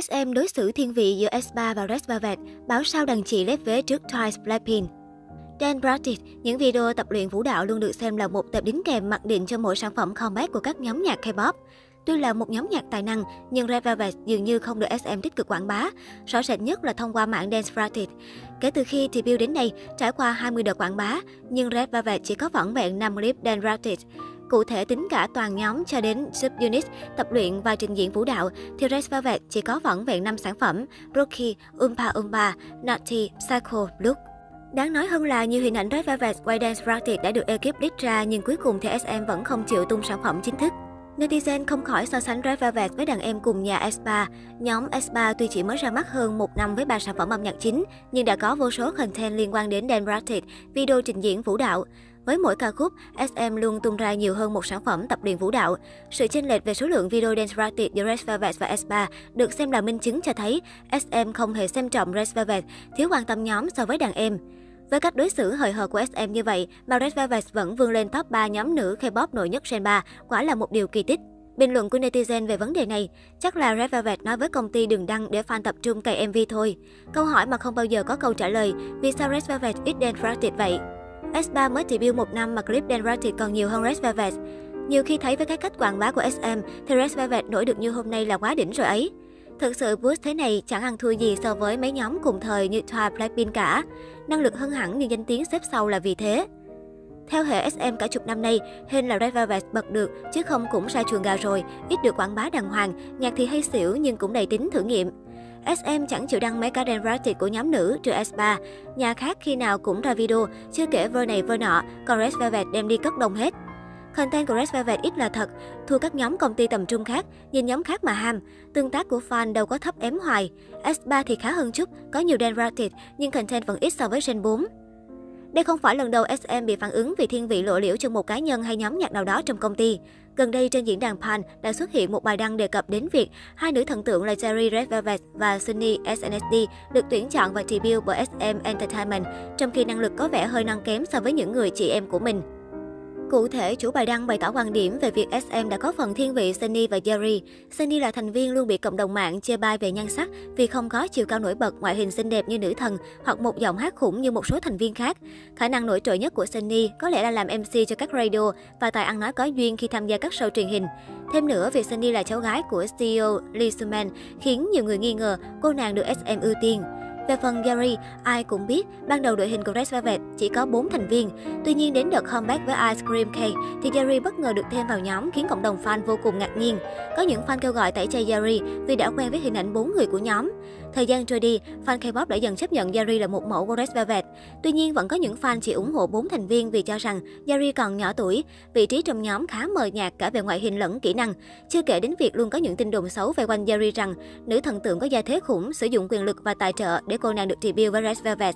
SM đối xử thiên vị giữa S3 và Red Velvet, báo sao đàn chị lép vế trước Twice Blackpink. Dan Bradit, những video tập luyện vũ đạo luôn được xem là một tệp đính kèm mặc định cho mỗi sản phẩm comeback của các nhóm nhạc K-pop. Tuy là một nhóm nhạc tài năng, nhưng Red Velvet dường như không được SM tích cực quảng bá, rõ rệt nhất là thông qua mạng Dance Bradit. Kể từ khi debut đến nay, trải qua 20 đợt quảng bá, nhưng Red Velvet chỉ có vỏn vẹn 5 clip Dan Bradit. Cụ thể tính cả toàn nhóm cho đến subunit, tập luyện và trình diễn vũ đạo, thì Red Velvet chỉ có vỏn vẹn 5 sản phẩm, Rookie, Umpa Umpa, Naughty, Psycho, Look. Đáng nói hơn là nhiều hình ảnh Red Velvet quay dance practice đã được ekip leak ra nhưng cuối cùng thì SM vẫn không chịu tung sản phẩm chính thức. Netizen không khỏi so sánh Red Velvet với đàn em cùng nhà S3. Nhóm S3 tuy chỉ mới ra mắt hơn một năm với ba sản phẩm âm nhạc chính, nhưng đã có vô số content liên quan đến dance practice, video trình diễn vũ đạo. Với mỗi ca khúc, SM luôn tung ra nhiều hơn một sản phẩm tập luyện vũ đạo. Sự chênh lệch về số lượng video dance practice giữa Red Velvet và S3 được xem là minh chứng cho thấy SM không hề xem trọng Red Velvet, thiếu quan tâm nhóm so với đàn em. Với cách đối xử hời hợt của SM như vậy, mà Red Velvet vẫn vươn lên top 3 nhóm nữ K-pop nổi nhất Gen 3, quả là một điều kỳ tích. Bình luận của netizen về vấn đề này, chắc là Red Velvet nói với công ty đừng đăng để fan tập trung cày MV thôi. Câu hỏi mà không bao giờ có câu trả lời, vì sao Red Velvet ít dance vậy? S3 mới debut một năm mà clip dance thì còn nhiều hơn Red Velvet. Nhiều khi thấy với cái cách quảng bá của SM thì Red Velvet nổi được như hôm nay là quá đỉnh rồi ấy. Thực sự boost thế này chẳng ăn thua gì so với mấy nhóm cùng thời như Twa Blackpink cả. Năng lực hơn hẳn nhưng danh tiếng xếp sau là vì thế. Theo hệ SM cả chục năm nay, hình là Red Velvet bật được, chứ không cũng ra chuồng gà rồi, ít được quảng bá đàng hoàng, nhạc thì hay xỉu nhưng cũng đầy tính thử nghiệm. SM chẳng chịu đăng mấy cái dance của nhóm nữ trừ S3. Nhà khác khi nào cũng ra video, chưa kể vơ này vơ nọ, còn Red Velvet đem đi cất đông hết. Content của Red Velvet ít là thật, thua các nhóm công ty tầm trung khác, nhìn nhóm khác mà ham. Tương tác của fan đâu có thấp ém hoài. S3 thì khá hơn chút, có nhiều dance nhưng content vẫn ít so với Gen 4. Đây không phải lần đầu SM bị phản ứng vì thiên vị lộ liễu cho một cá nhân hay nhóm nhạc nào đó trong công ty. Gần đây trên diễn đàn Pan đã xuất hiện một bài đăng đề cập đến việc hai nữ thần tượng là Jerry Red Velvet và Sunny SNSD được tuyển chọn và debut bởi SM Entertainment, trong khi năng lực có vẻ hơi năng kém so với những người chị em của mình. Cụ thể, chủ bài đăng bày tỏ quan điểm về việc SM đã có phần thiên vị Sunny và Jerry. Sunny là thành viên luôn bị cộng đồng mạng chê bai về nhan sắc vì không có chiều cao nổi bật, ngoại hình xinh đẹp như nữ thần hoặc một giọng hát khủng như một số thành viên khác. Khả năng nổi trội nhất của Sunny có lẽ là làm MC cho các radio và tài ăn nói có duyên khi tham gia các show truyền hình. Thêm nữa, vì Sunny là cháu gái của CEO Lee Suman khiến nhiều người nghi ngờ cô nàng được SM ưu tiên. Về phần Gary, ai cũng biết, ban đầu đội hình của Red Velvet chỉ có 4 thành viên. Tuy nhiên đến đợt comeback với Ice Cream Cake thì Gary bất ngờ được thêm vào nhóm khiến cộng đồng fan vô cùng ngạc nhiên. Có những fan kêu gọi tẩy chay Gary vì đã quen với hình ảnh bốn người của nhóm. Thời gian trôi đi, fan K-pop đã dần chấp nhận Yari là một mẫu của Red Velvet. Tuy nhiên vẫn có những fan chỉ ủng hộ 4 thành viên vì cho rằng Yari còn nhỏ tuổi, vị trí trong nhóm khá mờ nhạt cả về ngoại hình lẫn kỹ năng. Chưa kể đến việc luôn có những tin đồn xấu về quanh Yari rằng nữ thần tượng có gia thế khủng, sử dụng quyền lực và tài trợ để cô nàng được debut với Red Velvet.